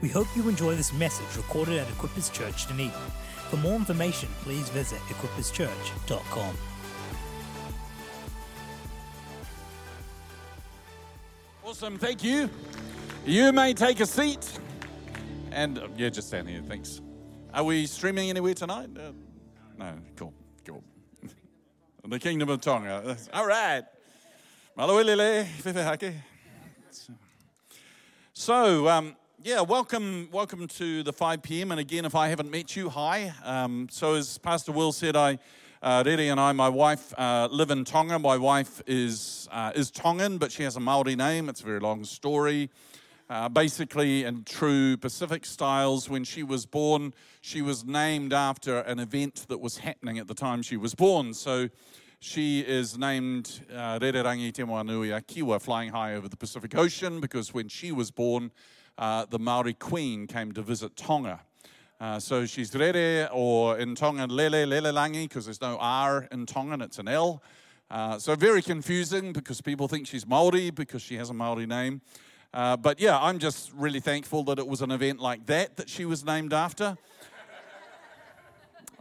We hope you enjoy this message recorded at Equippers Church Dunedin. For more information, please visit equipperschurch.com. Awesome, thank you. You may take a seat. And uh, yeah, just stand here, thanks. Are we streaming anywhere tonight? Uh, no, cool, cool. the Kingdom of Tonga. All right. Malawilele, fefehake. So, um, yeah, welcome, welcome to the 5 p.m. And again, if I haven't met you, hi. Um, so, as Pastor Will said, I, uh, Rere and I, my wife, uh, live in Tonga. My wife is uh, is Tongan, but she has a Maori name. It's a very long story. Uh, basically, in true Pacific styles, when she was born, she was named after an event that was happening at the time she was born. So she is named uh, Rererangi Te Moanui a Kiwa, flying high over the Pacific Ocean, because when she was born, uh, the Maori Queen came to visit Tonga. Uh, so she's Rere, or in Tongan, Lele, Lelelangi, because there's no R in Tongan, it's an L. Uh, so very confusing because people think she's Maori because she has a Maori name. Uh, but yeah, I'm just really thankful that it was an event like that that she was named after.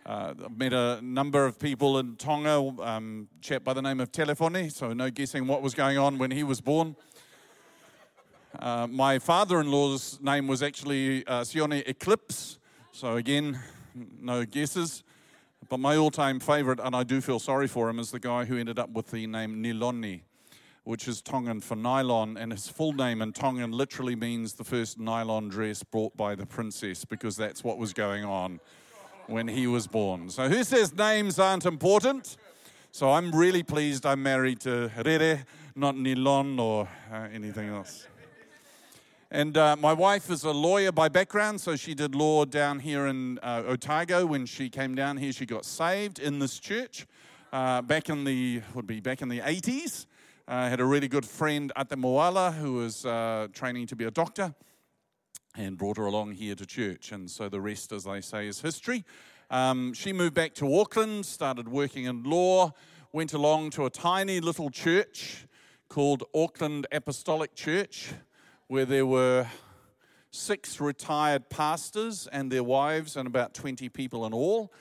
Uh, I've met a number of people in Tonga, um, chap by the name of Telefone, so no guessing what was going on when he was born. Uh, my father in law's name was actually uh, Sione Eclipse, so again, no guesses. But my all time favorite, and I do feel sorry for him, is the guy who ended up with the name Niloni, which is Tongan for nylon, and his full name in Tongan literally means the first nylon dress brought by the princess, because that's what was going on when he was born. So, who says names aren't important? So, I'm really pleased I'm married to Rere, not Nilon or uh, anything else. And uh, my wife is a lawyer by background, so she did law down here in uh, Otago. When she came down here, she got saved in this church uh, back in the would be back in the 80s. I had a really good friend at the Moala who was uh, training to be a doctor, and brought her along here to church. And so the rest, as they say, is history. Um, she moved back to Auckland, started working in law, went along to a tiny little church called Auckland Apostolic Church, where there were six retired pastors and their wives, and about 20 people in all.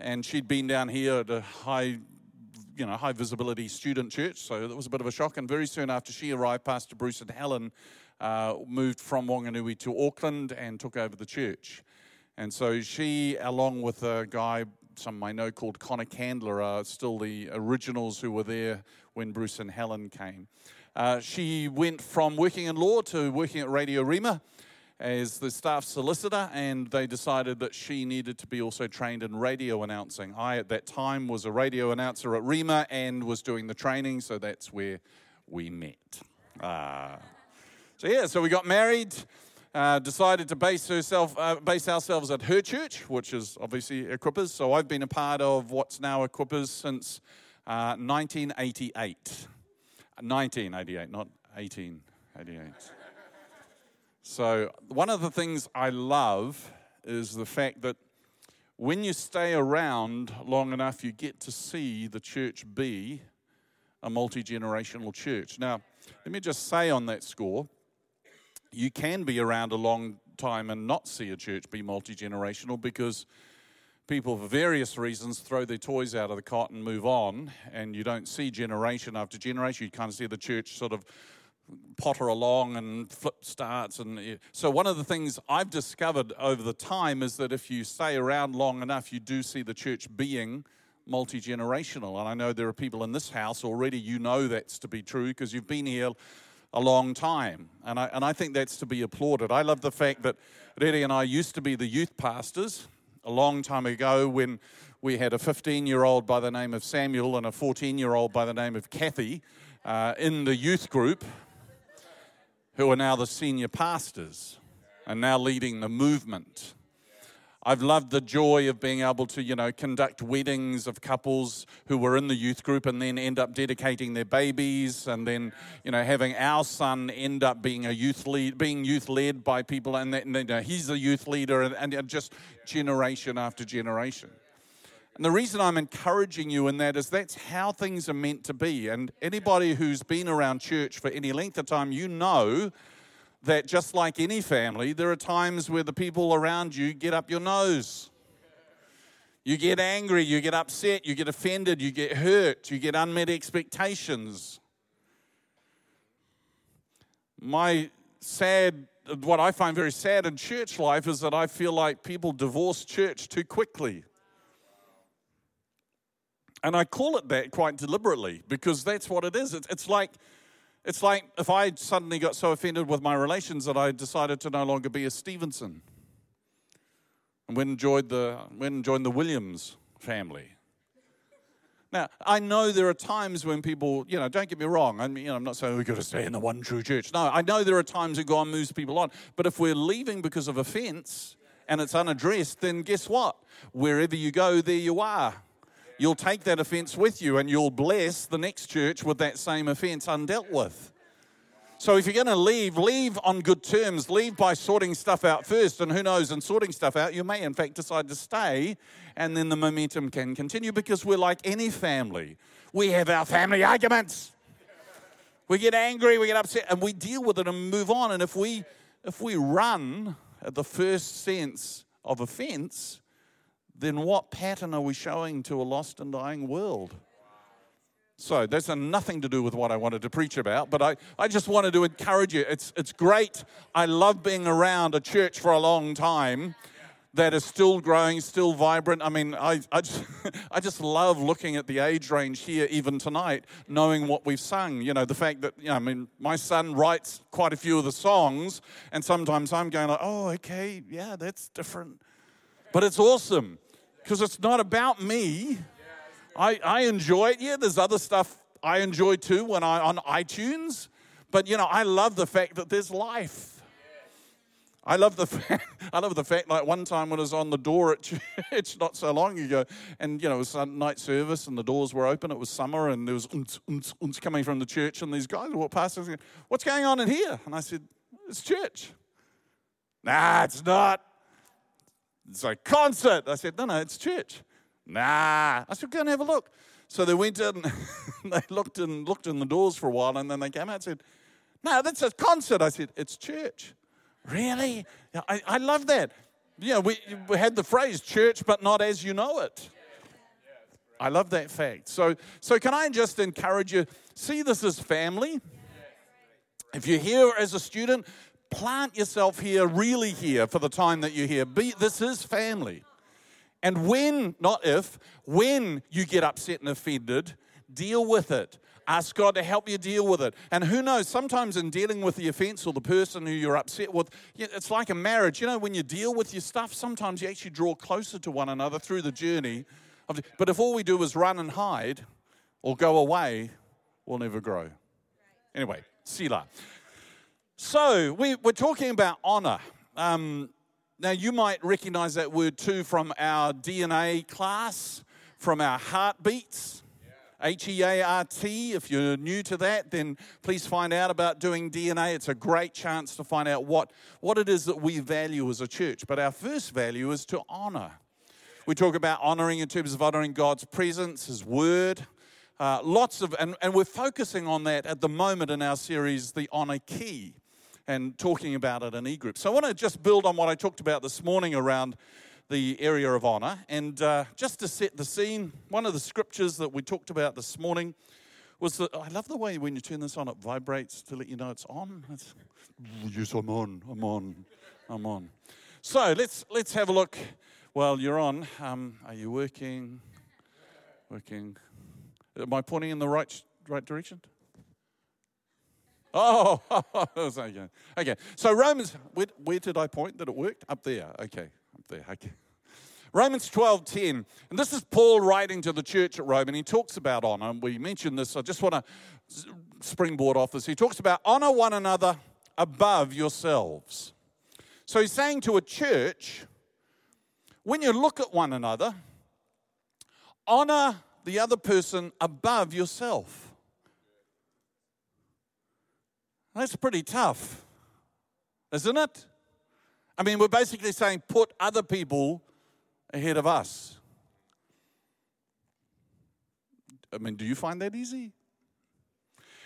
And she'd been down here at a high you know, high visibility student church, so that was a bit of a shock. And very soon after she arrived, Pastor Bruce and Helen uh, moved from Wanganui to Auckland and took over the church. And so she, along with a guy some I know called Connor Candler, are still the originals who were there when Bruce and Helen came. Uh, she went from working in law to working at Radio Rhema as the staff solicitor, and they decided that she needed to be also trained in radio announcing. I, at that time, was a radio announcer at Rhema and was doing the training, so that's where we met. Uh, so, yeah, so we got married. Uh, decided to base herself, uh, base ourselves at her church, which is obviously Equippers. So I've been a part of what's now Equippers since Uh, 1988, not 1888. So, one of the things I love is the fact that when you stay around long enough, you get to see the church be a multi generational church. Now, let me just say on that score, you can be around a long time and not see a church be multi generational because people, for various reasons, throw their toys out of the cot and move on, and you don't see generation after generation. You kind of see the church sort of potter along and flip starts and so one of the things i've discovered over the time is that if you stay around long enough you do see the church being multi-generational. And i know there are people in this house already you know that's to be true because you've been here a long time. And I, and I think that's to be applauded. I love the fact that Rere and i used to be the youth pastors a long time ago when we had a 15 year old by the name of samuel and a 14 year old by the name of kathy uh, in the youth group who are now the senior pastors and now leading the movement. I've loved the joy of being able to, you know, conduct weddings of couples who were in the youth group and then end up dedicating their babies and then, you know, having our son end up being a youth lead, being youth led by people and, then, you know, he's a youth leader and, and just generation after generation. And the reason I'm encouraging you in that is that's how things are meant to be. And anybody who's been around church for any length of time, you know that just like any family, there are times where the people around you get up your nose. You get angry, you get upset, you get offended, you get hurt, you get unmet expectations. My sad, what I find very sad in church life is that I feel like people divorce church too quickly. And I call it that quite deliberately because that's what it is. It's, like it's like if I suddenly got so offended with my relations that I decided to no longer be a Stephenson and went and joined the, went and joined the Williams family. Now, I know there are times when people, you know, don't get me wrong. I mean, you know, I'm not saying we've got to stay in the one true church. No, I know there are times when God moves people on. But if we're leaving because of offense and it's unaddressed, then guess what? Wherever you go, there you are. You'll take that offense with you and you'll bless the next church with that same offense undealt with. So if you're going to leave, leave on good terms. Leave by sorting stuff out first. And who knows, in sorting stuff out, you may in fact decide to stay and then the momentum can continue because we're like any family. We have our family arguments. We get angry, we get upset, and we deal with it and move on. And if we if we run at the first sense of offense, then what pattern are we showing to a lost and dying world? So that's nothing to do with what I wanted to preach about, but I, I just wanted to encourage you. It's, it's great. I love being around a church for a long time that is still growing, still vibrant. I mean, I, I, just, I just love looking at the age range here, even tonight, knowing what we've sung. You know, the fact that, you know, I mean, my son writes quite a few of the songs, and sometimes I'm going like, oh, okay, yeah, that's different. But it's awesome because it's not about me. I, I enjoy it. Yeah, there's other stuff I enjoy too when I on iTunes, but you know, I love the fact that there's life. I love the fact, I love the fact like one time when I was on the door at church not so long ago, and you know it was night service and the doors were open. It was summer and there was unts, unts, unts coming from the church, and these guys walked past and said, "What's going on in here?" And I said, "It's church." Nah, it's not. It's a concert. I said, no, no, it's church. Nah. I said, go and have a look. So they went in, and they looked and looked in the doors for a while, and then they came out and said, no, that's a concert. I said, it's church. Really? I, I love that. Yeah, we, we had the phrase church, but not as you know it. I love that fact. So, so can I just encourage you? See this as family. If you're here as a student, plant yourself here, really here, for the time that you're here. Be, this is family. And when, not if, when you get upset and offended, deal with it. Ask God to help you deal with it. And who knows, sometimes in dealing with the offense or the person who you're upset with, it's like a marriage. You know, when you deal with your stuff, sometimes you actually draw closer to one another through the journey. Of, but if all we do is run and hide or go away, we'll never grow. Anyway, Selah. So, we, are talking about honor. Um, now, you might recognize that word too from our DNA class, from our heartbeats. H E A R T. If you're new to that, then please find out about doing DNA. It's a great chance to find out what, what it is that we value as a church. But our first value is to honor. We talk about honoring in terms of honoring God's presence, His word. Uh, lots of, and, and we're focusing on that at the moment in our series, The Honor Key and talking about it in e groups. So I want to just build on what I talked about this morning around the area of honor. And uh, just to set the scene, one of the scriptures that we talked about this morning was that I love the way when you turn this on, it vibrates to let you know it's on. It's, yes, I'm on, I'm on, I'm on. So let's, let's have a look while you're on. Um, are you working? Working. Am I pointing in the right, right direction? Oh, okay. So Romans, where, where, did I point that it worked? Up there. Okay. Up there. Okay. Romans 12, 10. And this is Paul writing to the church at Rome, and he talks about honor. And we mentioned this. I just want to springboard off this. He talks about honor one another above yourselves. So he's saying to a church, when you look at one another, honor the other person above yourself. That's pretty tough, isn't it? I mean, we're basically saying put other people ahead of us. I mean, do you find that easy?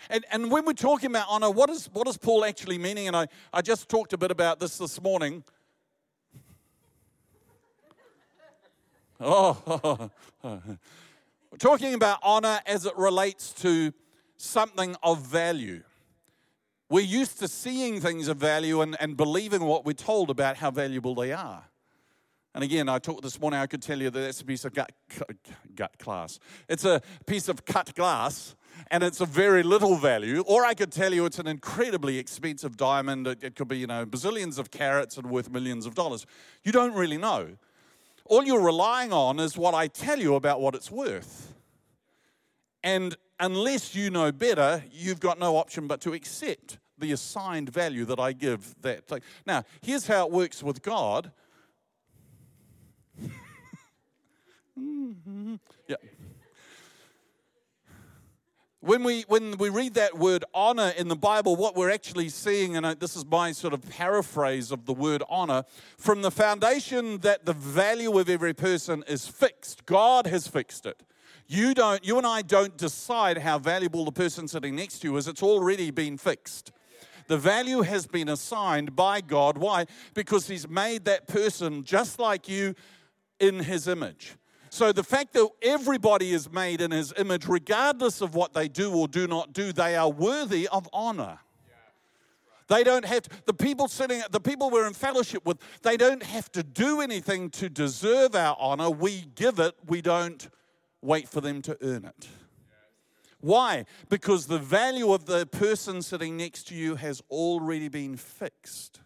And, and when we're talking about honor, what is, what is Paul actually meaning? And I, I just talked a bit about this this morning. Oh, we're talking about honor as it relates to something of value. We're used to seeing things of value and, and believing what we're told about how valuable they are. And again, I talked this morning, I could tell you that that's a piece of gut, gut glass. It's a piece of cut glass and it's of very little value. Or I could tell you it's an incredibly expensive diamond. It, it could be, you know, bazillions of carats and worth millions of dollars. You don't really know. All you're relying on is what I tell you about what it's worth. And unless you know better, you've got no option but to accept the assigned value that I give that. Now, here's how it works with God. mm-hmm. Yeah. When we, when we read that word honor in the Bible, what we're actually seeing, and this is my sort of paraphrase of the word honor, from the foundation that the value of every person is fixed, God has fixed it. You don't, you and I don't decide how valuable the person sitting next to you is. It's already been fixed. The value has been assigned by God. Why? Because He's made that person just like you in His image. So the fact that everybody is made in his image, regardless of what they do or do not do, they are worthy of honor. They don't have to, the people sitting, the people we're in fellowship with, they don't have to do anything to deserve our honor. We give it, we don't wait for them to earn it. Why? Because the value of the person sitting next to you has already been fixed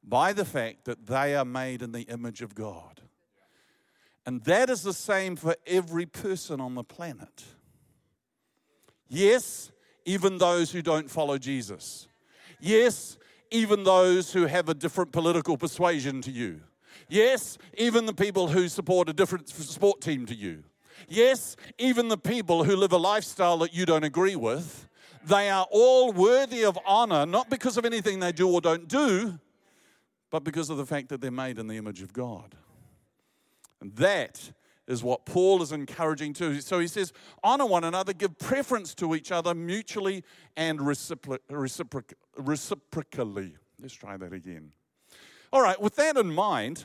by the fact that they are made in the image of God. And that is the same for every person on the planet. Yes, even those who don't follow Jesus. Yes, even those who have a different political persuasion to you. Yes, even the people who support a different sport team to you. Yes, even the people who live a lifestyle that you don't agree with. They are all worthy of honor, not because of anything they do or don't do, but because of the fact that they're made in the image of God. And that is what Paul is encouraging to. So he says, honor one another, give preference to each other mutually and recipro- reciproc- reciprocally. Let's try that again. All right, with that in mind,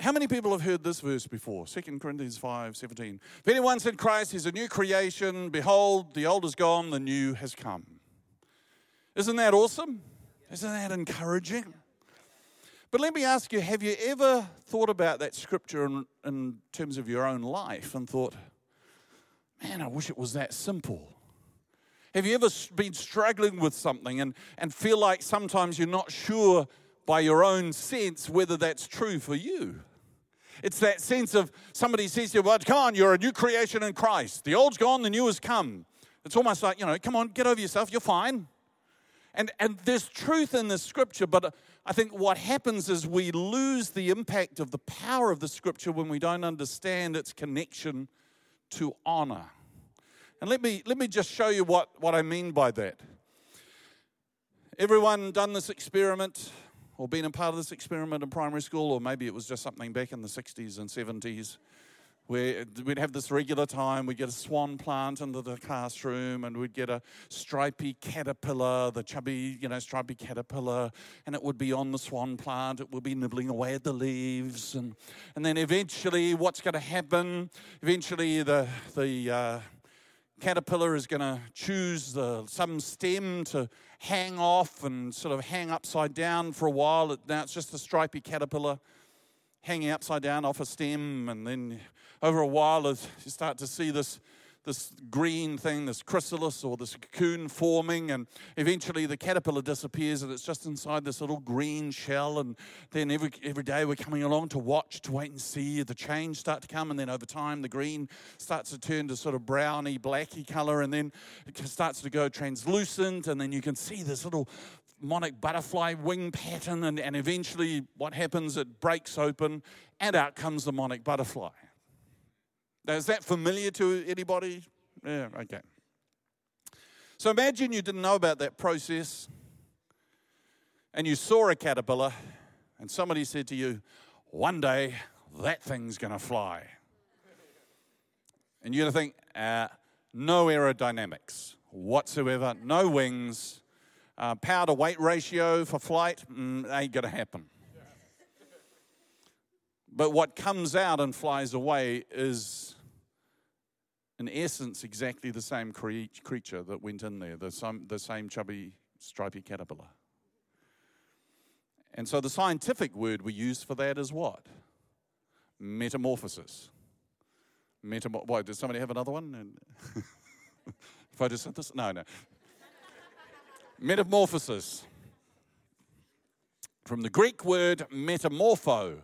how many people have heard this verse before? 2 Corinthians 5 17. If anyone said Christ, is a new creation. Behold, the old is gone, the new has come. Isn't that awesome? Isn't that encouraging? But let me ask you have you ever thought about that scripture in, in terms of your own life and thought, man, I wish it was that simple? Have you ever been struggling with something and, and feel like sometimes you're not sure by your own sense whether that's true for you? It's that sense of somebody says to you, well, come on, you're a new creation in Christ. The old's gone, the new has come. It's almost like, you know, come on, get over yourself, you're fine. And, and there's truth in the scripture, but uh, I think what happens is we lose the impact of the power of the scripture when we don't understand its connection to honor. And let me, let me just show you what, what I mean by that. Everyone done this experiment or been a part of this experiment in primary school, or maybe it was just something back in the 60s and 70s where we'd have this regular time. We'd get a swan plant into the classroom, and we'd get a stripy caterpillar, the chubby, you know, stripy caterpillar, and it would be on the swan plant. It would be nibbling away at the leaves, and and then eventually, what's going to happen? Eventually, the the uh, caterpillar is going to choose the, some stem to hang off and sort of hang upside down for a while. Now it's just a stripy caterpillar hanging upside down off a stem, and then over a while, you start to see this, this green thing, this chrysalis or this cocoon forming, and eventually the caterpillar disappears and it's just inside this little green shell. And then every, every day we're coming along to watch, to wait and see the change start to come. And then over time, the green starts to turn to sort of browny, blacky color, and then it starts to go translucent. And then you can see this little monarch butterfly wing pattern, and, and eventually what happens, it breaks open, and out comes the monarch butterfly. Now, is that familiar to anybody? Yeah, okay. So imagine you didn't know about that process and you saw a caterpillar and somebody said to you, one day that thing's going to fly. And you're going to think, uh, no aerodynamics whatsoever, no wings, uh, power to weight ratio for flight mm, ain't going to happen. But what comes out and flies away is, in essence, exactly the same cre- creature that went in there, the, some, the same chubby, stripy caterpillar. And so the scientific word we use for that is what? Metamorphosis. Metamor- Why, does somebody have another one? Photosynthesis? No, no. Metamorphosis. From the Greek word metamorpho,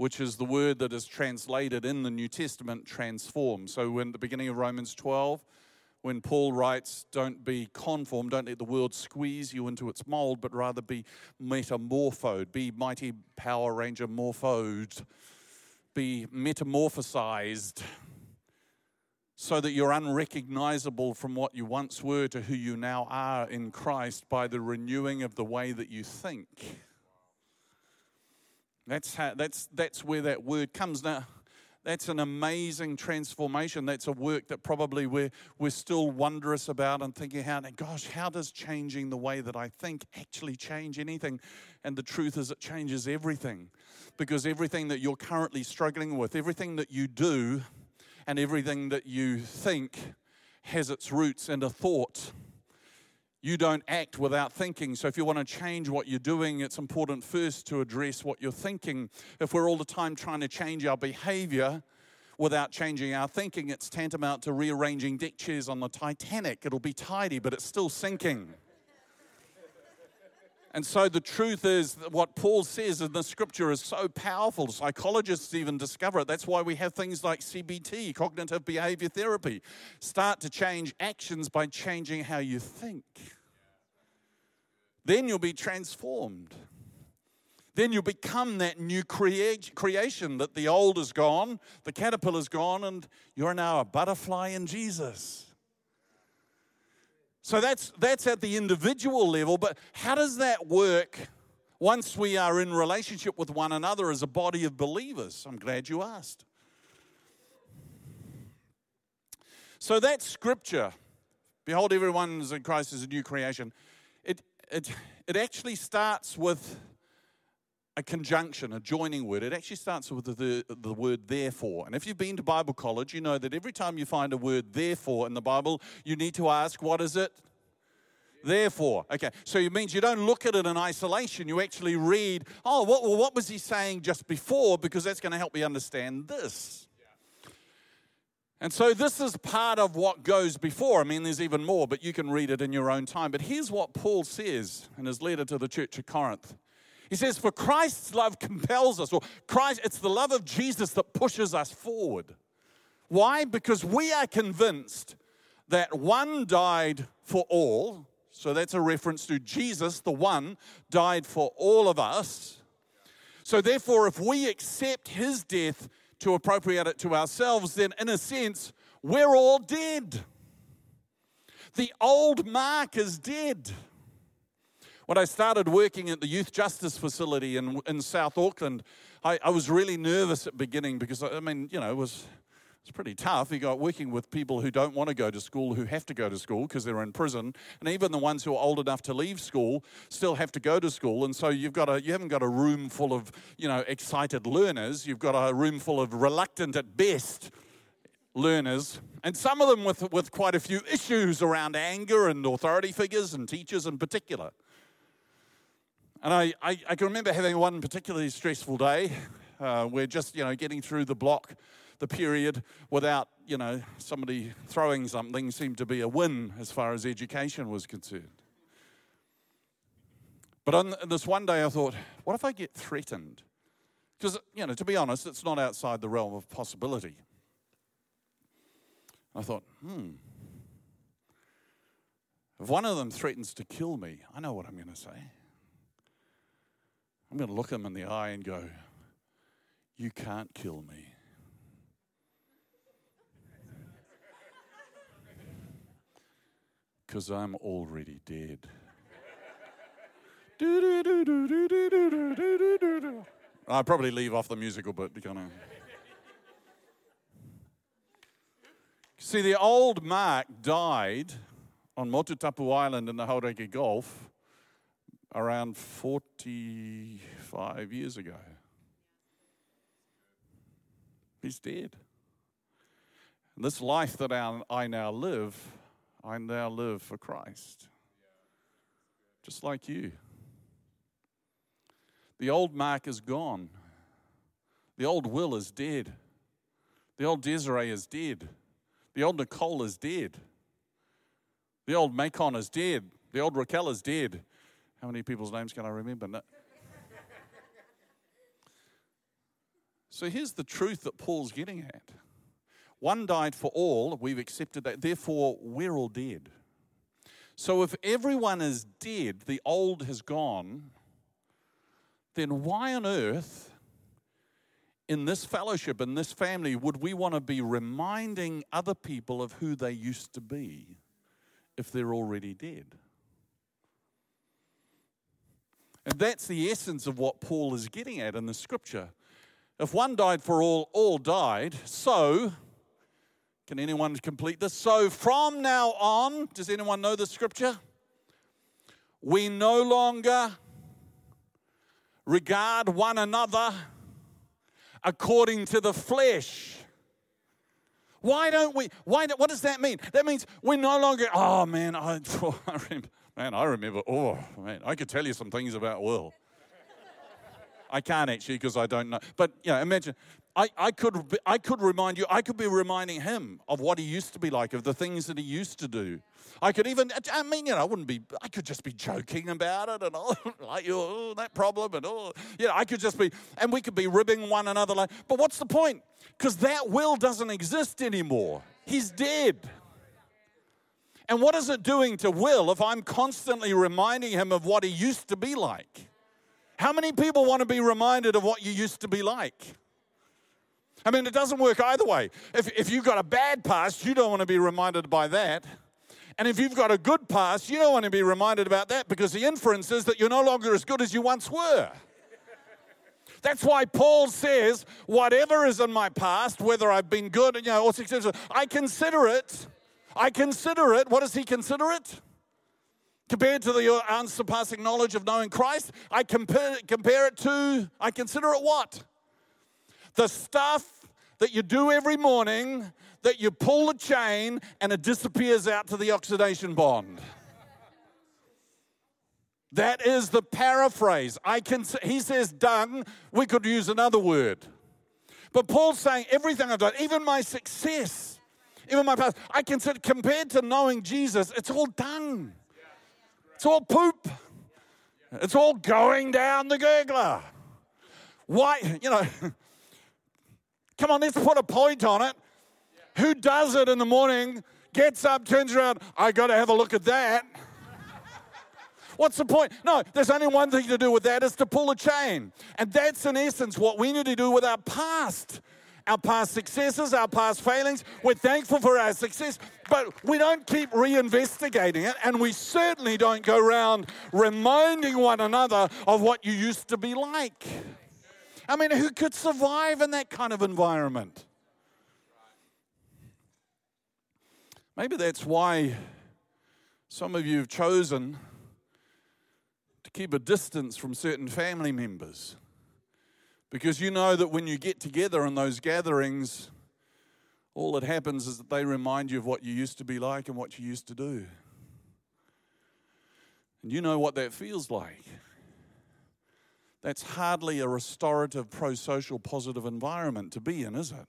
which is the word that is translated in the New Testament transform. So, when the beginning of Romans 12, when Paul writes, Don't be conformed, don't let the world squeeze you into its mold, but rather be metamorphosed, be mighty Power Ranger morphosed, be metamorphosized so that you're unrecognizable from what you once were to who you now are in Christ by the renewing of the way that you think. That's, how, that's, that's where that word comes. Now, that's an amazing transformation. That's a work that probably we're, we're still wondrous about and thinking, how, and gosh, how does changing the way that I think actually change anything? And the truth is, it changes everything. Because everything that you're currently struggling with, everything that you do, and everything that you think has its roots in a thought. You don't act without thinking. So, if you want to change what you're doing, it's important first to address what you're thinking. If we're all the time trying to change our behavior without changing our thinking, it's tantamount to rearranging deck chairs on the Titanic. It'll be tidy, but it's still sinking. And so the truth is that what Paul says in the scripture is so powerful. Psychologists even discover it. That's why we have things like CBT, cognitive behavior therapy. Start to change actions by changing how you think. Then you'll be transformed. Then you'll become that new creation that the old is gone, the caterpillar's gone, and you're now a butterfly in Jesus. So that's, that's at the individual level, but how does that work once we are in relationship with one another as a body of believers? I'm glad you asked. So that scripture, behold, everyone is in Christ is a new creation, it, it, it actually starts with a conjunction, a joining word. It actually starts with the, the, the, word therefore. And if you've been to Bible college, you know that every time you find a word therefore in the Bible, you need to ask, what is it? Therefore. Okay, so it means you don't look at it in isolation. You actually read, oh, what, well, what was he saying just before? Because that's going to help me understand this. And so this is part of what goes before. I mean, there's even more, but you can read it in your own time. But here's what Paul says in his letter to the church of Corinth. He says, For Christ's love compels us, or Christ, it's the love of Jesus that pushes us forward. Why? Because we are convinced that one died for all. So that's a reference to Jesus, the one, died for all of us. So therefore, if we accept his death to appropriate it to ourselves, then in a sense, we're all dead. The old Mark is dead. When I started working at the Youth Justice Facility in, in South Auckland, I, I was really nervous at the beginning because, I mean, you know, it was, it's pretty tough. You got working with people who don't want to go to school, who have to go to school because they're in prison, and even the ones who are old enough to leave school still have to go to school. And so you've got a, you haven't got a room full of you know excited learners. You've got a room full of reluctant at best learners, and some of them with with quite a few issues around anger and authority figures and teachers in particular. And I, I, I, can remember having one particularly stressful day uh, where just, you know, getting through the block, the period, without, you know, somebody throwing something seemed to be a win as far as education was concerned. But on this one day, I thought, what if I get threatened? Because, you know, to be honest, it's not outside the realm of possibility. I thought, hmm, if one of them threatens to kill me, I know what I'm going to say. I'm going to look him in the eye and go, You can't kill me. Because I'm already dead. I'll probably leave off the musical bit, kind of. See, the old Mark died on Motutapu Island in the Hauraki Gulf around 45 years ago. He's dead. And this life that I now live, I now live for Christ. Just like you. The old Mark is gone. The old Will is dead. The old Desiree is dead. The old Nicole is dead. The old Macon is dead. The old Raquel is dead. How many people's names can I remember? No. so here's the truth that Paul's getting at. One died for all, we've accepted that, therefore we're all dead. So if everyone is dead, the old has gone, then why on earth, in this fellowship, in this family, would we want to be reminding other people of who they used to be if they're already dead? And that's the essence of what Paul is getting at in the scripture. If one died for all, all died. So, can anyone complete this? So, from now on, does anyone know the scripture? We no longer regard one another according to the flesh. Why don't we? Why? What does that mean? That means we're no longer. Oh man, I, I remember. Man, I remember, oh, man, I could tell you some things about Will. I can't actually because I don't know. But, you know, imagine, I, I, could, I could remind you, I could be reminding him of what he used to be like, of the things that he used to do. I could even, I mean, you know, I wouldn't be, I could just be joking about it and all, oh, like, you oh, that problem and all. You know, I could just be, and we could be ribbing one another like, but what's the point? Because that will doesn't exist anymore. He's dead. And what is it doing to Will if I'm constantly reminding him of what he used to be like? How many people want to be reminded of what you used to be like? I mean, it doesn't work either way. If, if you've got a bad past, you don't want to be reminded by that. And if you've got a good past, you don't want to be reminded about that because the inference is that you're no longer as good as you once were. That's why Paul says, whatever is in my past, whether I've been good you know, or successful, I consider it I consider it, what does he consider it? Compared to the unsurpassing knowledge of knowing Christ, I compare, compare it to, I consider it what? The stuff that you do every morning that you pull the chain and it disappears out to the oxidation pond. That is the paraphrase. I can he says done, we could use another word. But Paul's saying everything I've done, even my success, even my past, I can say compared to knowing Jesus, it's all done. It's all poop. It's all going down the gurgler. Why, you know, come on, let's put a point on it. Who does it in the morning, gets up, turns around, I got to have a look at that. What's the point? No, there's only one thing to do with that is to pull a chain. And that's in essence what we need to do with our past our past successes, our past failings. We're thankful for our success, but we don't keep reinvestigating it, and we certainly don't go around reminding one another of what you used to be like. I mean, who could survive in that kind of environment? Maybe that's why some of you have chosen to keep a distance from certain family members. Because you know that when you get together in those gatherings, all that happens is that they remind you of what you used to be like and what you used to do. And you know what that feels like. That's hardly a restorative, pro social, positive environment to be in, is it?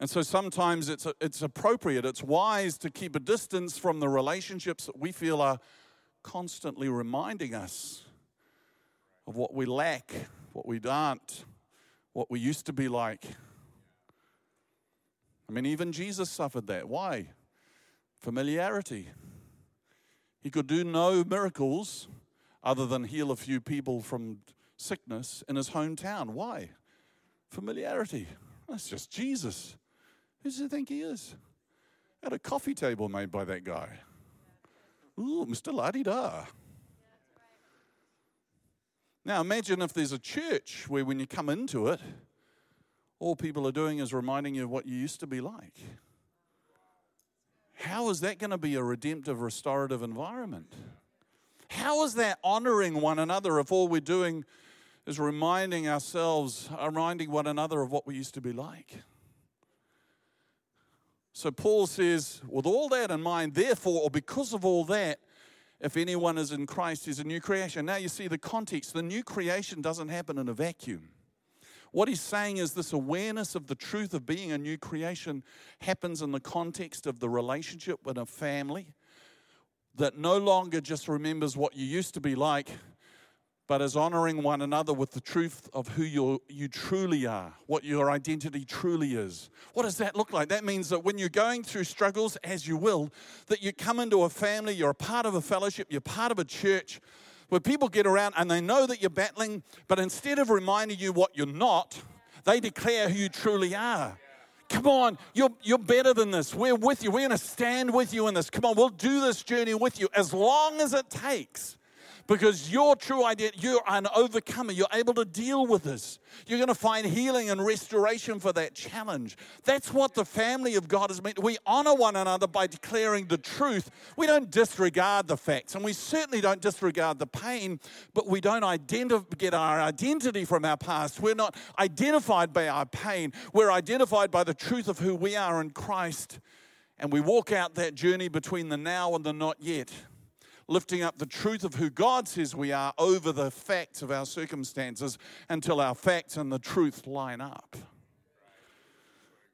And so sometimes it's, it's appropriate, it's wise to keep a distance from the relationships that we feel are constantly reminding us of what we lack what we aren't, what we used to be like. I mean, even Jesus suffered that. Why? Familiarity. He could do no miracles other than heal a few people from sickness in his hometown. Why? Familiarity. That's just Jesus. Who does he think he is? At a coffee table made by that guy. Ooh, Mr. La Da. Now imagine if there's a church where when you come into it, all people are doing is reminding you of what you used to be like. How is that going to be a redemptive, restorative environment? How is that honoring one another if all we're doing is reminding ourselves, uh, reminding one another of what we used to be like? So Paul says, with all that in mind, therefore, or because of all that, if anyone is in Christ, he's a new creation. Now you see the context. The new creation doesn't happen in a vacuum. What he's saying is this awareness of the truth of being a new creation happens in the context of the relationship with a family that no longer just remembers what you used to be like, but as honoring one another with the truth of who you you truly are, what your identity truly is. What does that look like? That means that when you're going through struggles, as you will, that you come into a family, you're a part of a fellowship, you're part of a church where people get around and they know that you're battling, but instead of reminding you what you're not, they declare who you truly are. Come on, you're, you're better than this. We're with you. We're going to stand with you in this. Come on, we'll do this journey with you as long as it takes because your true identity, you're an overcomer. You're able to deal with this. You're going to find healing and restoration for that challenge. That's what the family of God is meant. We honor one another by declaring the truth. We don't disregard the facts, and we certainly don't disregard the pain, but we don't identify, get our identity from our past. We're not identified by our pain. We're identified by the truth of who we are in Christ. And we walk out that journey between the now and the not yet lifting up the truth of who God says we are over the facts of our circumstances until our facts and the truth line up.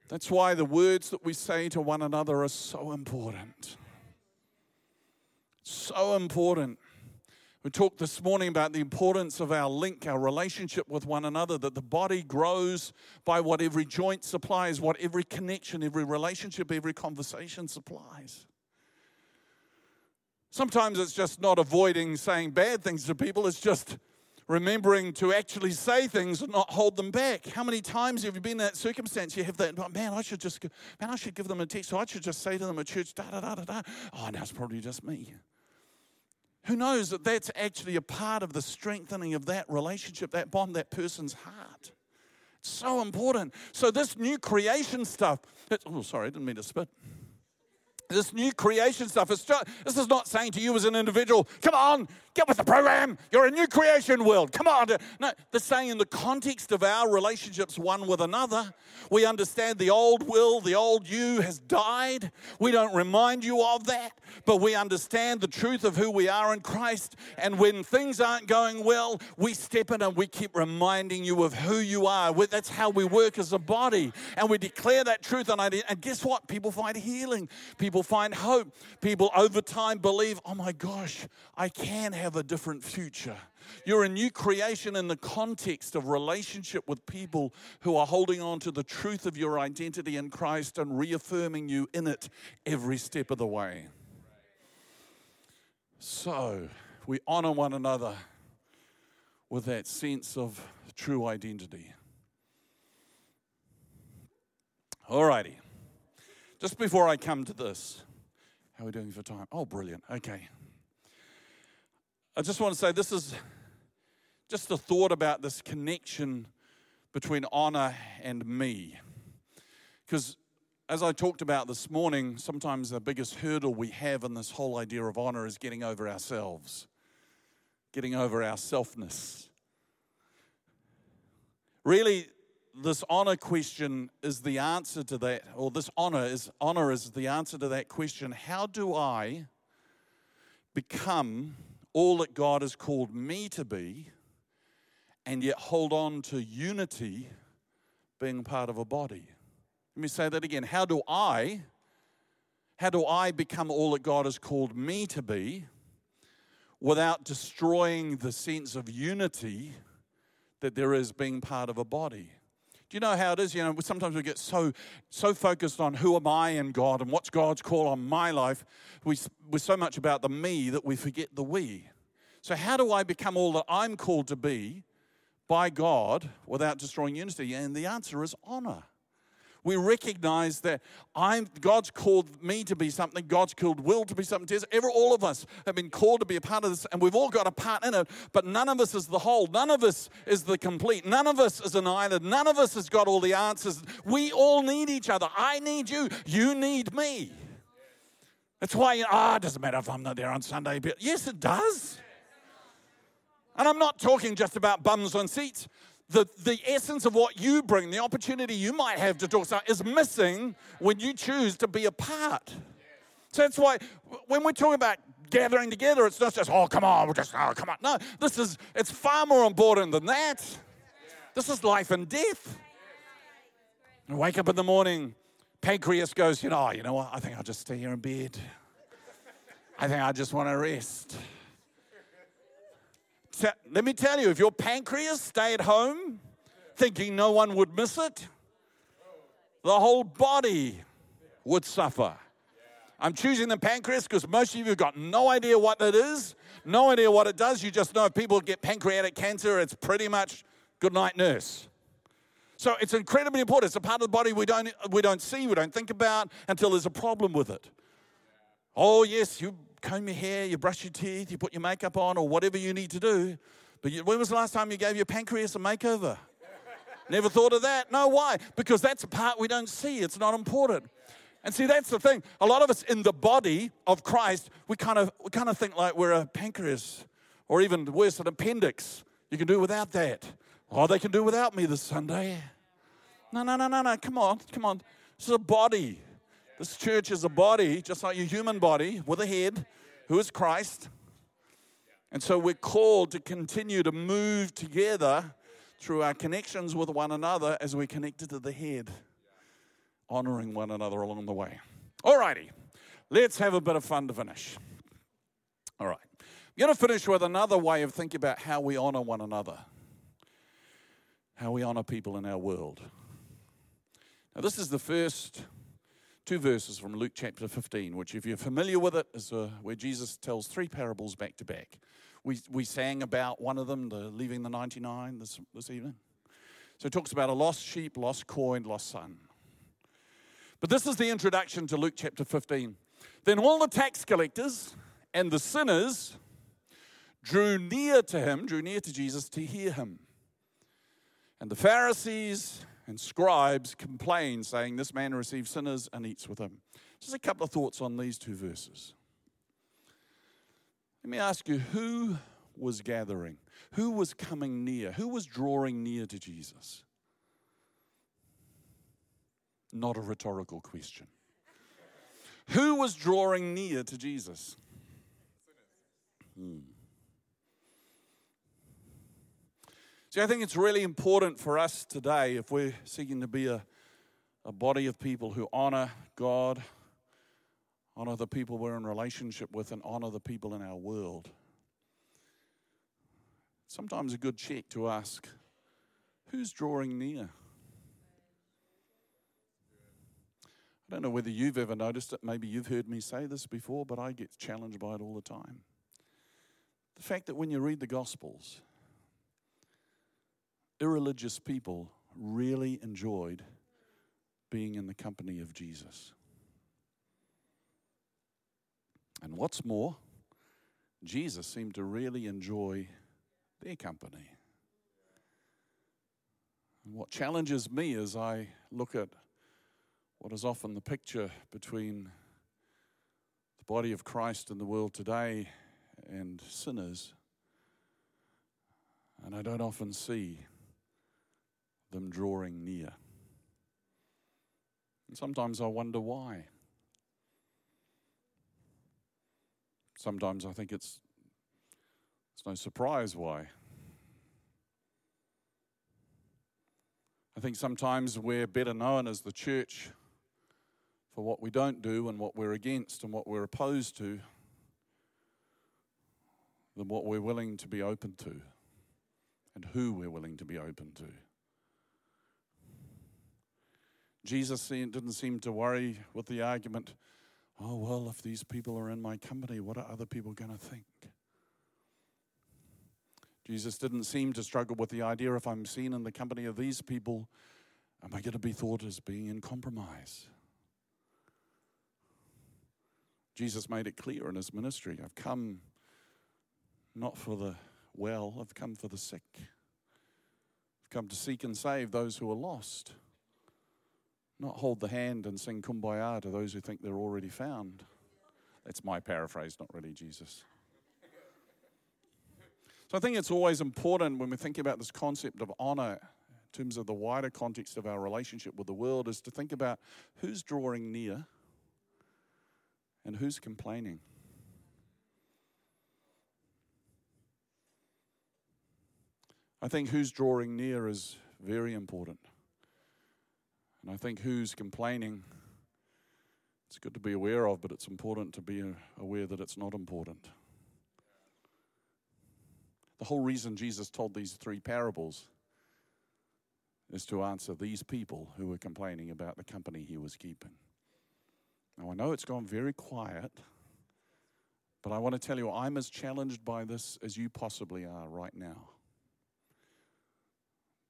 That's why the words that we say to one another are so important. So important. We talked this morning about the importance of our link, our relationship with one another, that the body grows by what every joint supplies, what every connection, every relationship, every conversation supplies. Sometimes it's just not avoiding saying bad things to people, it's just remembering to actually say things and not hold them back. How many times have you been in that circumstance? You have that, man, I should just, man, I should give them a text, so I should just say to them at church, da da da da da. Oh, now it's probably just me. Who knows that that's actually a part of the strengthening of that relationship, that bond, that person's heart. It's so important. So, this new creation stuff, oh, sorry, I didn't mean to spit this new creation stuff. It's just, this is not saying to you as an individual, come on, get with the program. You're a new creation world. Come on. No, they're saying in the context of our relationships one with another, we understand the old will, the old you has died. We don't remind you of that, but we understand the truth of who we are in Christ. And when things aren't going well, we step in and we keep reminding you of who you are. That's how we work as a body. And we declare that truth. And, guess what? People find healing. People find hope. People over time believe, oh my gosh, I can have a different future. You're a new creation in the context of relationship with people who are holding on to the truth of your identity in Christ and reaffirming you in it every step of the way. So, we honor one another with that sense of true identity. Alrighty. Just before I come to this, how are we doing for time? Oh, brilliant. Okay. I just want to say this is just a thought about this connection between honor and me. Because as I talked about this morning, sometimes the biggest hurdle we have in this whole idea of honor is getting over ourselves, getting over our selfness. Really, this honor question is the answer to that, or this honor is honor is the answer to that question. How do I become all that God has called me to be, and yet hold on to unity being part of a body? Let me say that again. How do I how do I become all that God has called me to be without destroying the sense of unity that there is being part of a body? Do you know how it is? You know, sometimes we get so so focused on who am I in God and what's God's call on my life. We, we're so much about the me that we forget the we. So, how do I become all that I'm called to be by God without destroying unity? And the answer is honor we recognize that I'm God's called me to be something, God's called Will to be something. Ever all of us have been called to be a part of this, and we've all got a part in it, but none of us is the whole. None of us is the complete. None of us is an island. None of us has got all the answers. We all need each other. I need you. You need me. That's why, ah, oh, it doesn't matter if I'm not there on Sunday. But yes, it does. And I'm not talking just about bums on seats. The, the essence of what you bring, the opportunity you might have to talk is missing when you choose to be a part. So that's why when we're talking about gathering together, it's not just, oh, come on, we'll just, oh, come on. No, this is, it's far more important than that. This is life and death. I wake up in the morning, pancreas goes, you know, oh, you know what? I think I'll just stay here in bed. I think I just want to rest. So, let me tell you, if your pancreas stayed at home thinking no one would miss it, the whole body would suffer. I'm choosing the pancreas because most of you have got no idea what that is, no idea what it does. You just know if people get pancreatic cancer, it's pretty much good night, nurse. So it's incredibly important. It's a part of the body we don't, we don't see, we don't think about until there's a problem with it. Oh, yes, you comb your hair, you brush your teeth, you put your makeup on, or whatever you need to do. But you, when was the last time you gave your pancreas a makeover? Never thought of that? No, why? Because that's a part we don't see. It's not important. And see, that's the thing. A lot of us in the body of Christ, we kind of, we kind of think like we're a pancreas or even worse, an appendix. You can do without that. Oh, they can do without me this Sunday. No, no, no, no, no. Come on, come on. This is a body. This church is a body, just like your human body, with a head, who is Christ. And so we're called to continue to move together through our connections with one another as we're connected to the head honoring one another along the way. All righty, let's have a bit of fun to finish. All right, I'm going to finish with another way of thinking about how we honor one another, how we honor people in our world. Now, this is the first two verses from Luke chapter 15, which, if you're familiar with it, is uh, where Jesus tells three parables back to back. We, we sang about one of them, the leaving the 99 this, this evening. So it talks about a lost sheep, lost coin, lost son. But this is the introduction to Luke chapter 15. Then all the tax collectors and the sinners drew near to him, drew near to Jesus to hear him. And the Pharisees and scribes complain, saying, This man receives sinners and eats with them. Just a couple of thoughts on these two verses. Let me ask you who was gathering? Who was coming near? Who was drawing near to Jesus? Not a rhetorical question. Who was drawing near to Jesus? Hmm. See, I think it's really important for us today, if we're seeking to be a, a body of people who honor God, honor the people we're in relationship with, and honor the people in our world. Sometimes a good check to ask who's drawing near? I don't know whether you've ever noticed it. Maybe you've heard me say this before, but I get challenged by it all the time. The fact that when you read the Gospels, irreligious people really enjoyed being in the company of Jesus. And what's more, Jesus seemed to really enjoy their company. And what challenges me as I look at what is often the picture between the body of Christ in the world today and sinners. And I don't often see them drawing near. And sometimes I wonder why. Sometimes I think it's, it's no surprise why. I think sometimes we're better known as the church for what we don't do and what we're against and what we're opposed to than what we're willing to be open to and who we're willing to be open to. Jesus didn't seem to worry with the argument, oh, well, if these people are in my company, what are other people going to think? Jesus didn't seem to struggle with the idea if I'm seen in the company of these people, am I going to be thought as being in compromise? Jesus made it clear in his ministry I've come not for the well, I've come for the sick. I've come to seek and save those who are lost, not hold the hand and sing kumbaya to those who think they're already found. That's my paraphrase, not really Jesus. So I think it's always important when we think about this concept of honor in terms of the wider context of our relationship with the world is to think about who's drawing near and who's complaining. I think who's drawing near is very important. And I think who's complaining, it's good to be aware of, but it's important to be uh, aware that it's not important. The whole reason Jesus told these three parables is to answer these people who were complaining about the company he was keeping. Now, I know it's gone very quiet, but I want to tell you, I'm as challenged by this as you possibly are right now.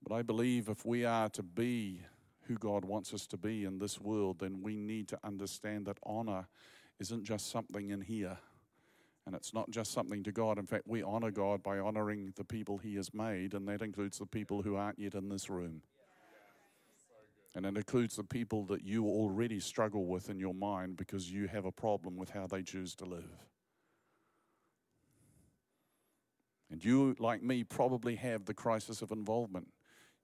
But I believe if we are to be who God wants us to be in this world, then we need to understand that honor isn't just something in here. And it's not just something to God. In fact, we honor God by honoring the people He has made, and that includes the people who aren't yet in this room. And it includes the people that you already struggle with in your mind because you have a problem with how they choose to live. And you, like me, probably have the crisis of involvement.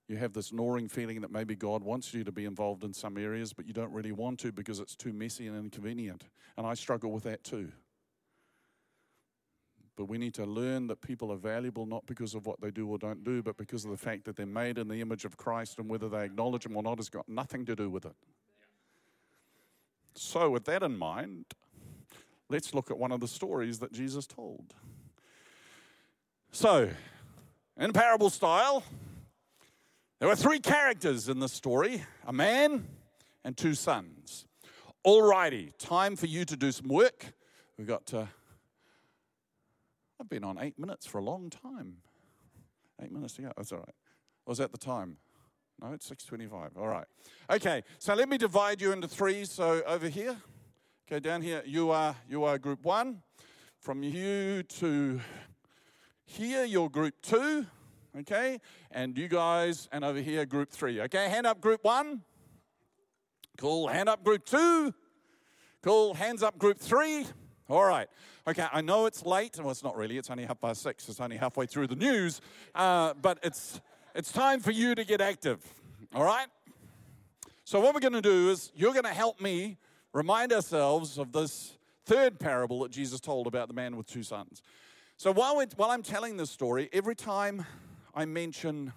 You have this gnawing feeling that maybe God wants you to be involved in some areas, but you don't really want to because it's too messy and inconvenient. And I struggle with that too. But we need to learn that people are valuable not because of what they do or don't do, but because of the fact that they're made in the image of Christ, and whether they acknowledge Him or not has got nothing to do with it. So, with that in mind, let's look at one of the stories that Jesus told. So, in parable style, there were three characters in this story a man and two sons. Alrighty, time for you to do some work. We've got to I've been on eight minutes for a long time. Eight minutes to go. That's all right. Was that the time? No, it's 6.25. All right. Okay, so let me divide you into three. So over here, okay, down here, you are, you are group one. From you to here, you're group two. Okay, and you guys, and over here, group three. Okay, hand up group one. Cool. Hand up group two. Cool. Hands up group three. All right. Okay, I know it's late. Well, it's not really. It's only half past six. It's only halfway through the news. Uh, but it's, it's time for you to get active. All right? So, what we're going to do is you're going to help me remind ourselves of this third parable that Jesus told about the man with two sons. So, while, we while I'm telling this story, every time I mention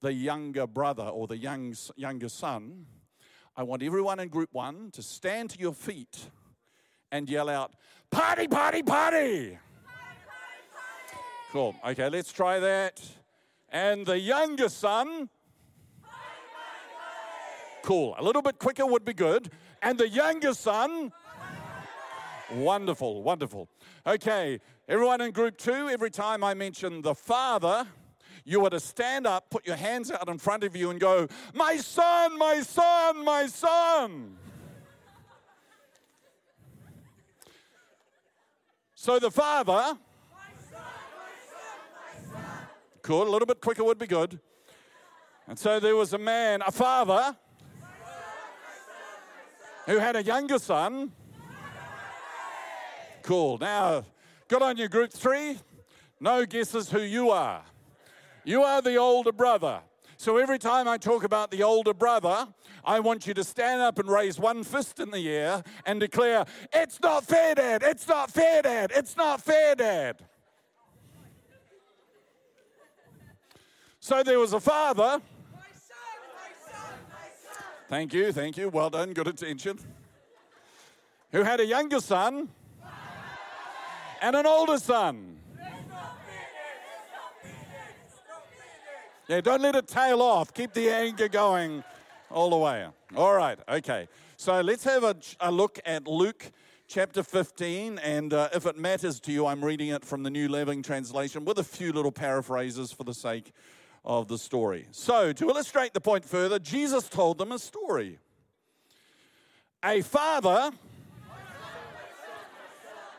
the younger brother or the young, younger son, I want everyone in group one to stand to your feet and yell out, Party, party, party! Cool. Okay, let's try that. And the younger son. Cool. A little bit quicker would be good. And the younger son. Wonderful, wonderful. Okay, everyone in group two, every time I mention the father, you were to stand up, put your hands out in front of you, and go, My son, my son, my son. So the father. Cool, a little bit quicker would be good. And so there was a man, a father, who had a younger son. Cool. Now, good on you, group three. No guesses who you are. You are the older brother. So every time I talk about the older brother, I want you to stand up and raise one fist in the air and declare, It's not fair, Dad! It's not fair, Dad! It's not fair, Dad! So there was a father. Thank you, thank you. Well done, good attention. Who had a younger son and an older son. Yeah, don't let it tail off. Keep the anger going all the way. All right, okay. So let's have a, a look at Luke chapter 15. And uh, if it matters to you, I'm reading it from the New Living Translation with a few little paraphrases for the sake of the story. So, to illustrate the point further, Jesus told them a story. A father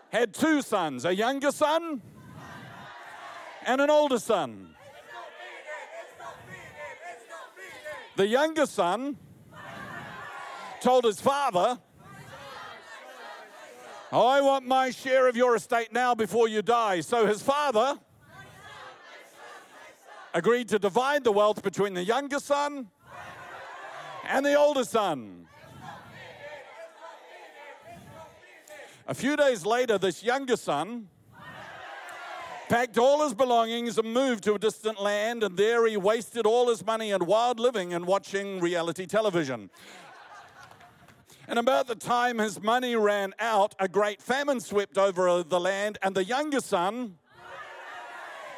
had two sons a younger son and an older son. The younger son told his father, I want my share of your estate now before you die. So his father agreed to divide the wealth between the younger son and the older son. A few days later, this younger son packed all his belongings and moved to a distant land, and there he wasted all his money in wild living and watching reality television. And about the time his money ran out, a great famine swept over the land, and the younger son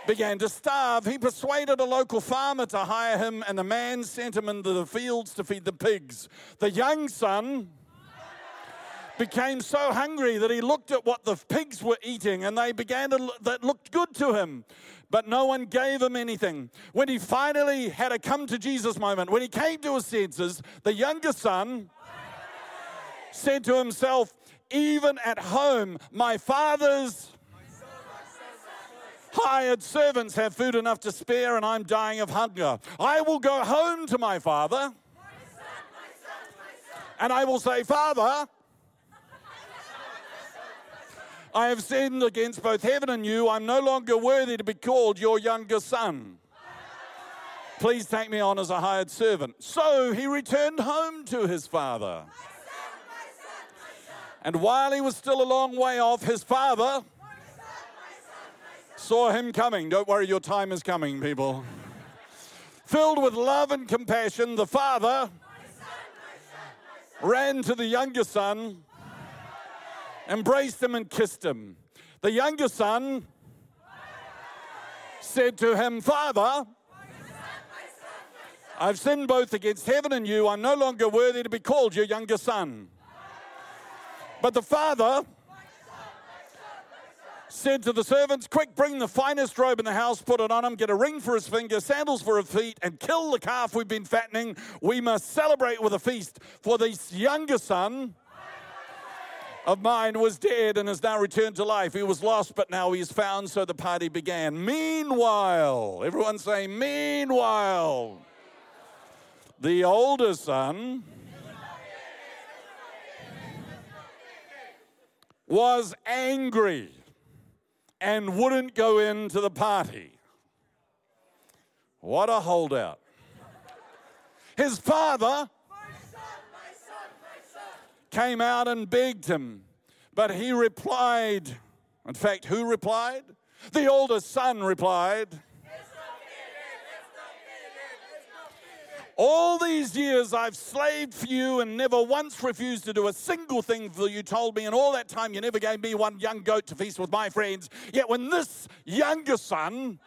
began to starve. He persuaded a local farmer to hire him, and the man sent him into the fields to feed the pigs. The young son became so hungry that he looked at what the pigs were eating and they began to that looked good to him. But no one gave him anything. When he finally had a come to jesus moment when he came to his senses the younger son said to himself even at home my father's hired servants have food enough to spare and i'm dying of hunger. I will go home to my father and i will say father I have sinned against both heaven and you. I'm no longer worthy to be called your younger son. Please take me on as a hired servant. So he returned home to his father. And while he was still a long way off, his father saw him coming. Don't worry, your time is coming, people. Filled with love and compassion, the father ran to the younger son embraced him and kissed him. The younger son said to him, Father, I've sinned both against heaven and you. I'm no longer worthy to be called your younger son. But the father said to the servants, Quick, bring the finest robe in the house, put it on him, get a ring for his finger, sandals for his feet, and kill the calf we've been fattening. We must celebrate with a feast. For this younger son of mine was dead and has now returned to life. He was lost, but now he is found, so the party began. Meanwhile, everyone say, meanwhile, the older son was angry and wouldn't go into the party. What a holdout. His father came out and begged him. But he replied, in fact, who replied? The older son replied, All these years I've slaved for you and never once refused to do a single thing for you told me, and all that time you never gave me one young goat to feast with my friends. Yet when this younger son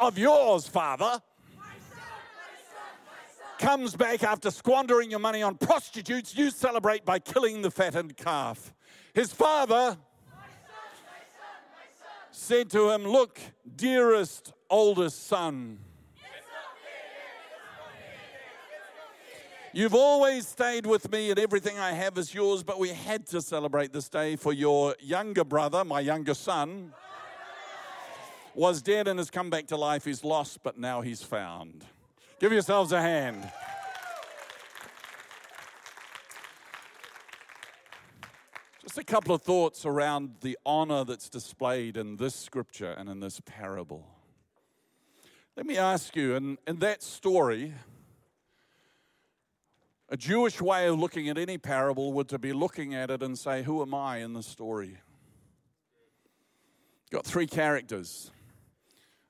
of yours, father, comes back after squandering your money on prostitutes, you celebrate by killing the fattened calf. His father said to him, Look, dearest oldest son, You've always stayed with me, and everything I have is yours, but we had to celebrate this day for your younger brother, my younger son, was dead and has come back to life. He's lost, but now he's found. Give yourselves a hand. Just a couple of thoughts around the honor that's displayed in this scripture and in this parable. Let me ask you, in, in that story, a Jewish way of looking at any parable would to be looking at it and say, Who am I in the story? Got three characters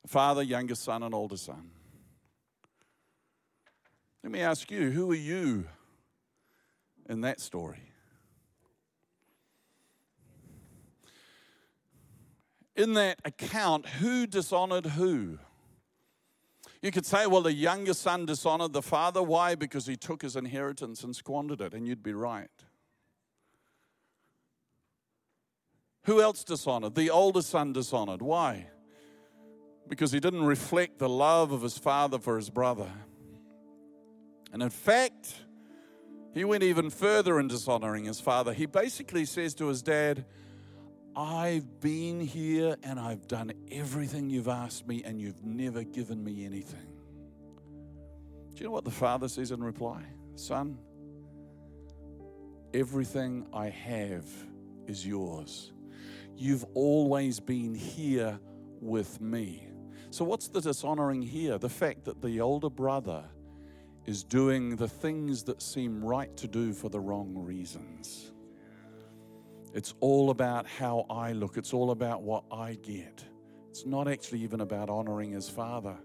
a father, younger son, and older son. Let me ask you, who are you in that story? In that account, who dishonored who? You could say, well, the younger son dishonored the father. Why? Because he took his inheritance and squandered it, and you'd be right. Who else dishonored? The older son dishonored. Why? Because he didn't reflect the love of his father for his brother. And in fact, he went even further in dishonoring his father. He basically says to his dad, I've been here and I've done everything you've asked me, and you've never given me anything. Do you know what the father says in reply? Son, Everything I have is yours. You've always been here with me. So, what's the dishonoring here? The fact that the older brother is doing the things that seem right to do for the wrong reasons. It's all about how I look, it's all about what I get. It's not actually even about honoring his father.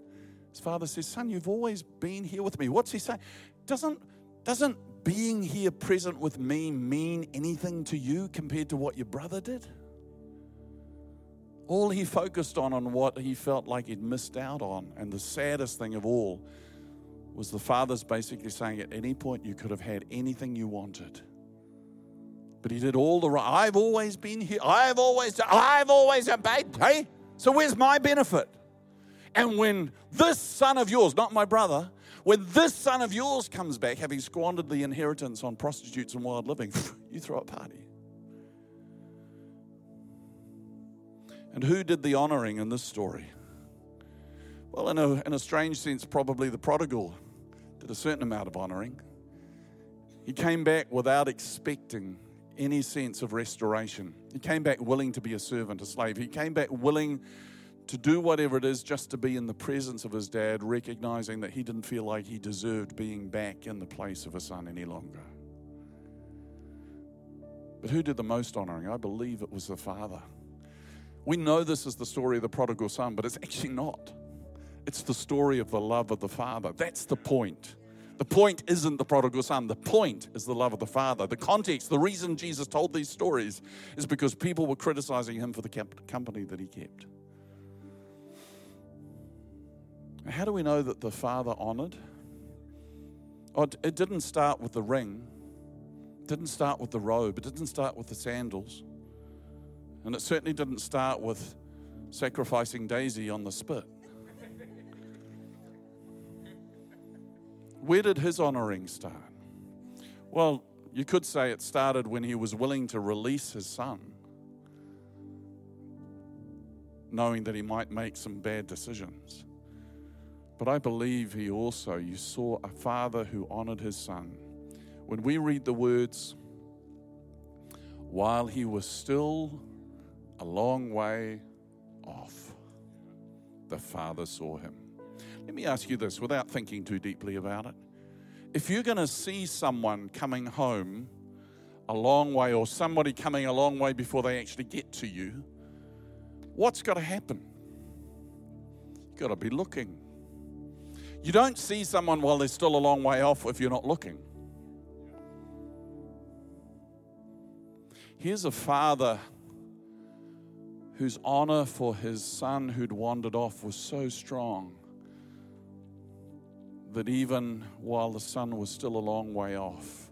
His father says, Son, you've always been here with me. What's he saying? Doesn't, doesn't being here present with me mean anything to you compared to what your brother did? All he focused on on what he felt like he'd missed out on. And the saddest thing of all was the father's basically saying at any point you could have had anything you wanted. But he did all the right. I've always been here. I've always, I've always obeyed. Hey, so where's my benefit? And when this son of yours, not my brother, when this son of yours comes back, having squandered the inheritance on prostitutes and wild living, you throw a party. And who did the honoring in this story? Well, in a, in a strange sense, probably the prodigal did a certain amount of honoring. He came back without expecting any sense of restoration. He came back willing to be a servant, a slave. He came back willing to do whatever it is just to be in the presence of his dad, recognizing that he didn't feel like he deserved being back in the place of a son any longer. But who did the most honoring? I believe it was the father. We know this is the story of the prodigal son, but it's actually not. It's the story of the love of the father. That's the point. The point isn't the prodigal son. The point is the love of the Father. The context, the reason Jesus told these stories is because people were criticizing him for the company that he kept. How do we know that the Father honored? Oh, it didn't start with the ring, it didn't start with the robe, it didn't start with the sandals, and it certainly didn't start with sacrificing Daisy on the spit. Where did his honoring start? Well, you could say it started when he was willing to release his son, knowing that he might make some bad decisions. But I believe he also, you saw a father who honored his son. When we read the words, while he was still a long way off, the father saw him. Let me ask you this without thinking too deeply about it. If you're going to see someone coming home a long way or somebody coming a long way before they actually get to you, what's got to happen? You've got to be looking. You don't see someone while they're still a long way off if you're not looking. Here's a father whose honor for his son who'd wandered off was so strong that even while the son was still a long way off,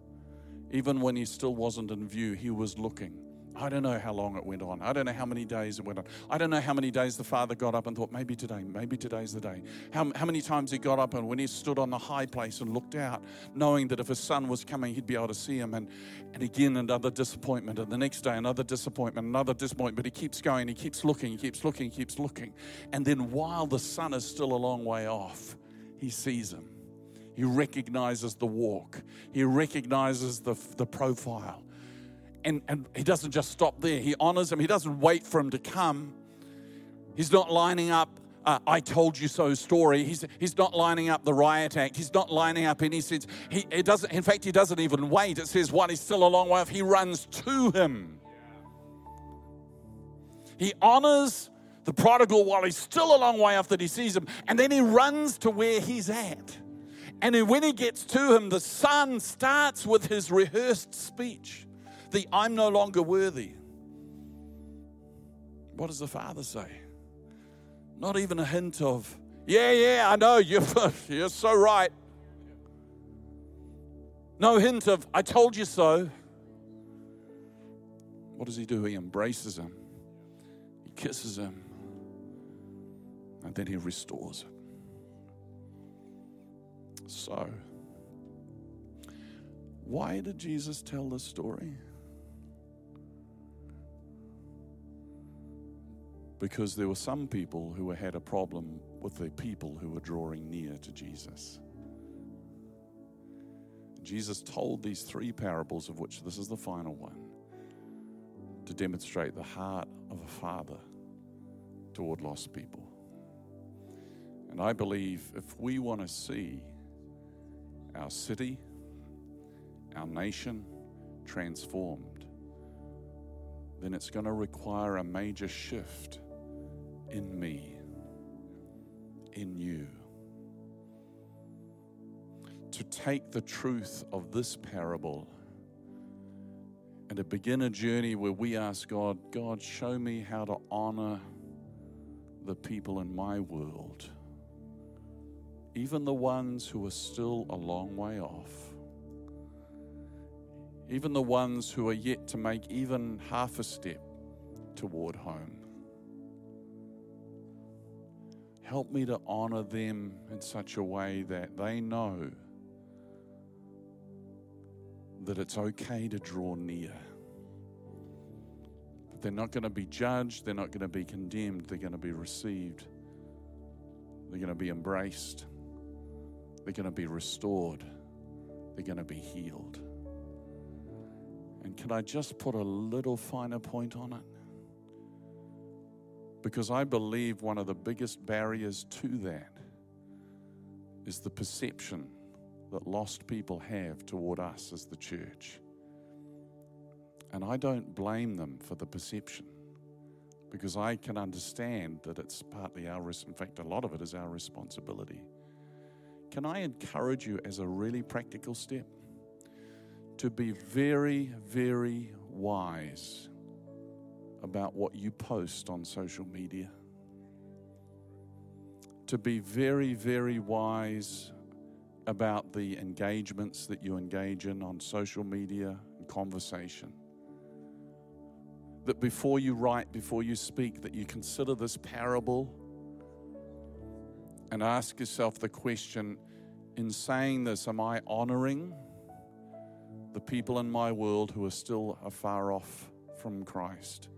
even when he still wasn't in view, he was looking. I don't know how long it went on. I don't know how many days it went on. I don't know how many days the father got up and thought, maybe today, maybe today's the day. How, how many times he got up and when he stood on the high place and looked out, knowing that if his son was coming, he'd be able to see him. And, and again, another disappointment. And the next day, another disappointment, another disappointment. But he keeps going, he keeps looking, he keeps looking, he keeps looking. And then while the son is still a long way off, he sees him. He recognizes the walk, he recognizes the, the profile. And, and he doesn't just stop there, he honors him. He doesn't wait for him to come. He's not lining up uh, I told you so story. He's, he's not lining up the riot act. He's not lining up any sense. He it doesn't, in fact, he doesn't even wait. It says while he's still a long way off, he runs to him. He honors the prodigal while he's still a long way off that he sees him, and then he runs to where he's at. And when he gets to him, the son starts with his rehearsed speech the I'm no longer worthy. What does the father say? Not even a hint of, yeah, yeah, I know, you're, you're so right. No hint of, I told you so. What does he do? He embraces him, he kisses him, and then he restores. So, why did Jesus tell this story? Because there were some people who had a problem with the people who were drawing near to Jesus. Jesus told these three parables, of which this is the final one, to demonstrate the heart of a father toward lost people. And I believe if we want to see our city, our nation transformed, then it's going to require a major shift in me, in you. To take the truth of this parable and to begin a journey where we ask God, God, show me how to honor the people in my world, even the ones who are still a long way off, even the ones who are yet to make even half a step toward home. Help me to honor them in such a way that they know that it's okay to draw near. But they're not going to be judged, they're not going to be condemned, they're going to be received, they're going to be embraced, they're going to be restored, they're going to be healed. And can I just put a little finer point on it? Because I believe one of the biggest barriers to that is the perception that lost people have toward us as the church. And I don't blame them for the perception because I can understand that it's partly our, in fact, a lot of it is our responsibility. Can I encourage you as a really practical step to be very, very wise about what you post on social media? To be very, very wise about the engagements that you engage in on social media and conversation. That before you write, before you speak, that you consider this parable and ask yourself the question in saying this, am I honoring the people in my world who are still afar off from Christ?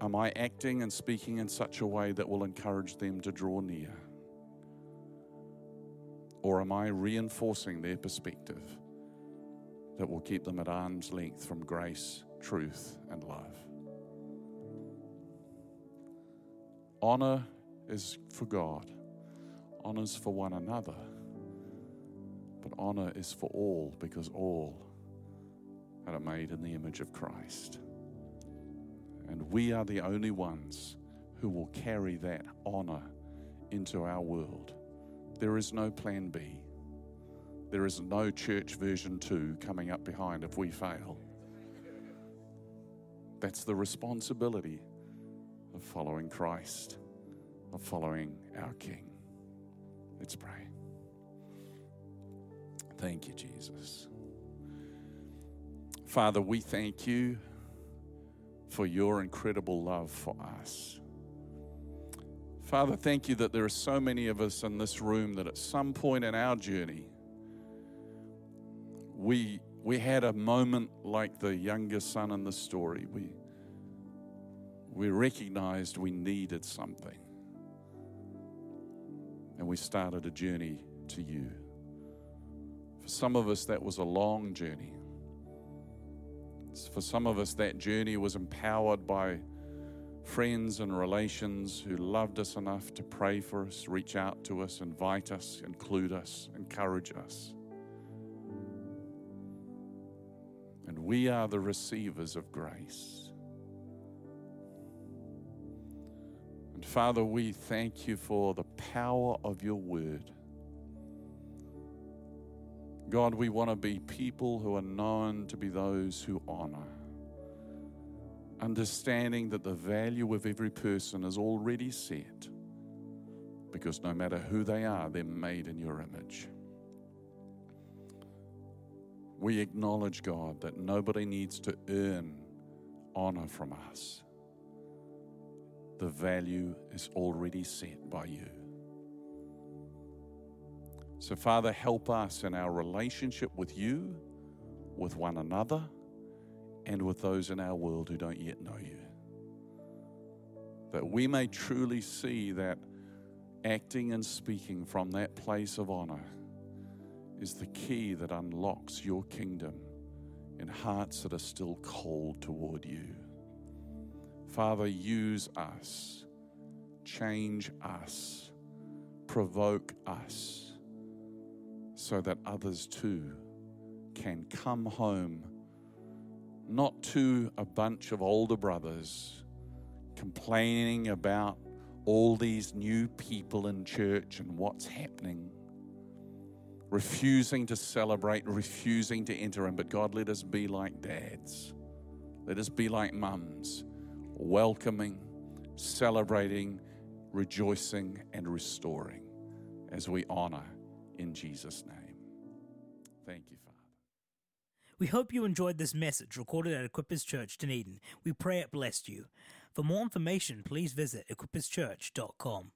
Am I acting and speaking in such a way that will encourage them to draw near? Or am I reinforcing their perspective that will keep them at arm's length from grace, truth, and love? Honor is for God, honor is for one another, but honor is for all because all are made in the image of Christ. And we are the only ones who will carry that honor into our world. There is no plan B. There is no church version 2 coming up behind if we fail. That's the responsibility of following Christ, of following our King. Let's pray. Thank you, Jesus. Father, we thank you for your incredible love for us. Father, thank you that there are so many of us in this room that at some point in our journey, we, we had a moment like the younger son in the story. We, we recognized we needed something. And we started a journey to you. For some of us, that was a long journey. For some of us, that journey was empowered by friends and relations who loved us enough to pray for us, reach out to us, invite us, include us, encourage us. And we are the receivers of grace. Father, we thank you for the power of your word. God, we want to be people who are known to be those who honor understanding that the value of every person is already set because no matter who they are, they're made in your image. We acknowledge, God, that nobody needs to earn honor from us. The value is already set by you. So, Father, help us in our relationship with you, with one another and with those in our world who don't yet know you. That we may truly see that acting and speaking from that place of honor is the key that unlocks your kingdom in hearts that are still cold toward you. Father, use us, change us, provoke us, so that others too can come home, not to a bunch of older brothers complaining about all these new people in church and what's happening, refusing to celebrate, refusing to enter in. But God, let us be like dads. Let us be like mums, welcoming, celebrating, rejoicing, and restoring as we honor in Jesus' name. Thank you, Father. We hope you enjoyed this message recorded at Equippers Church, Dunedin. We pray it blessed you. For more information, please visit equipperschurch.com.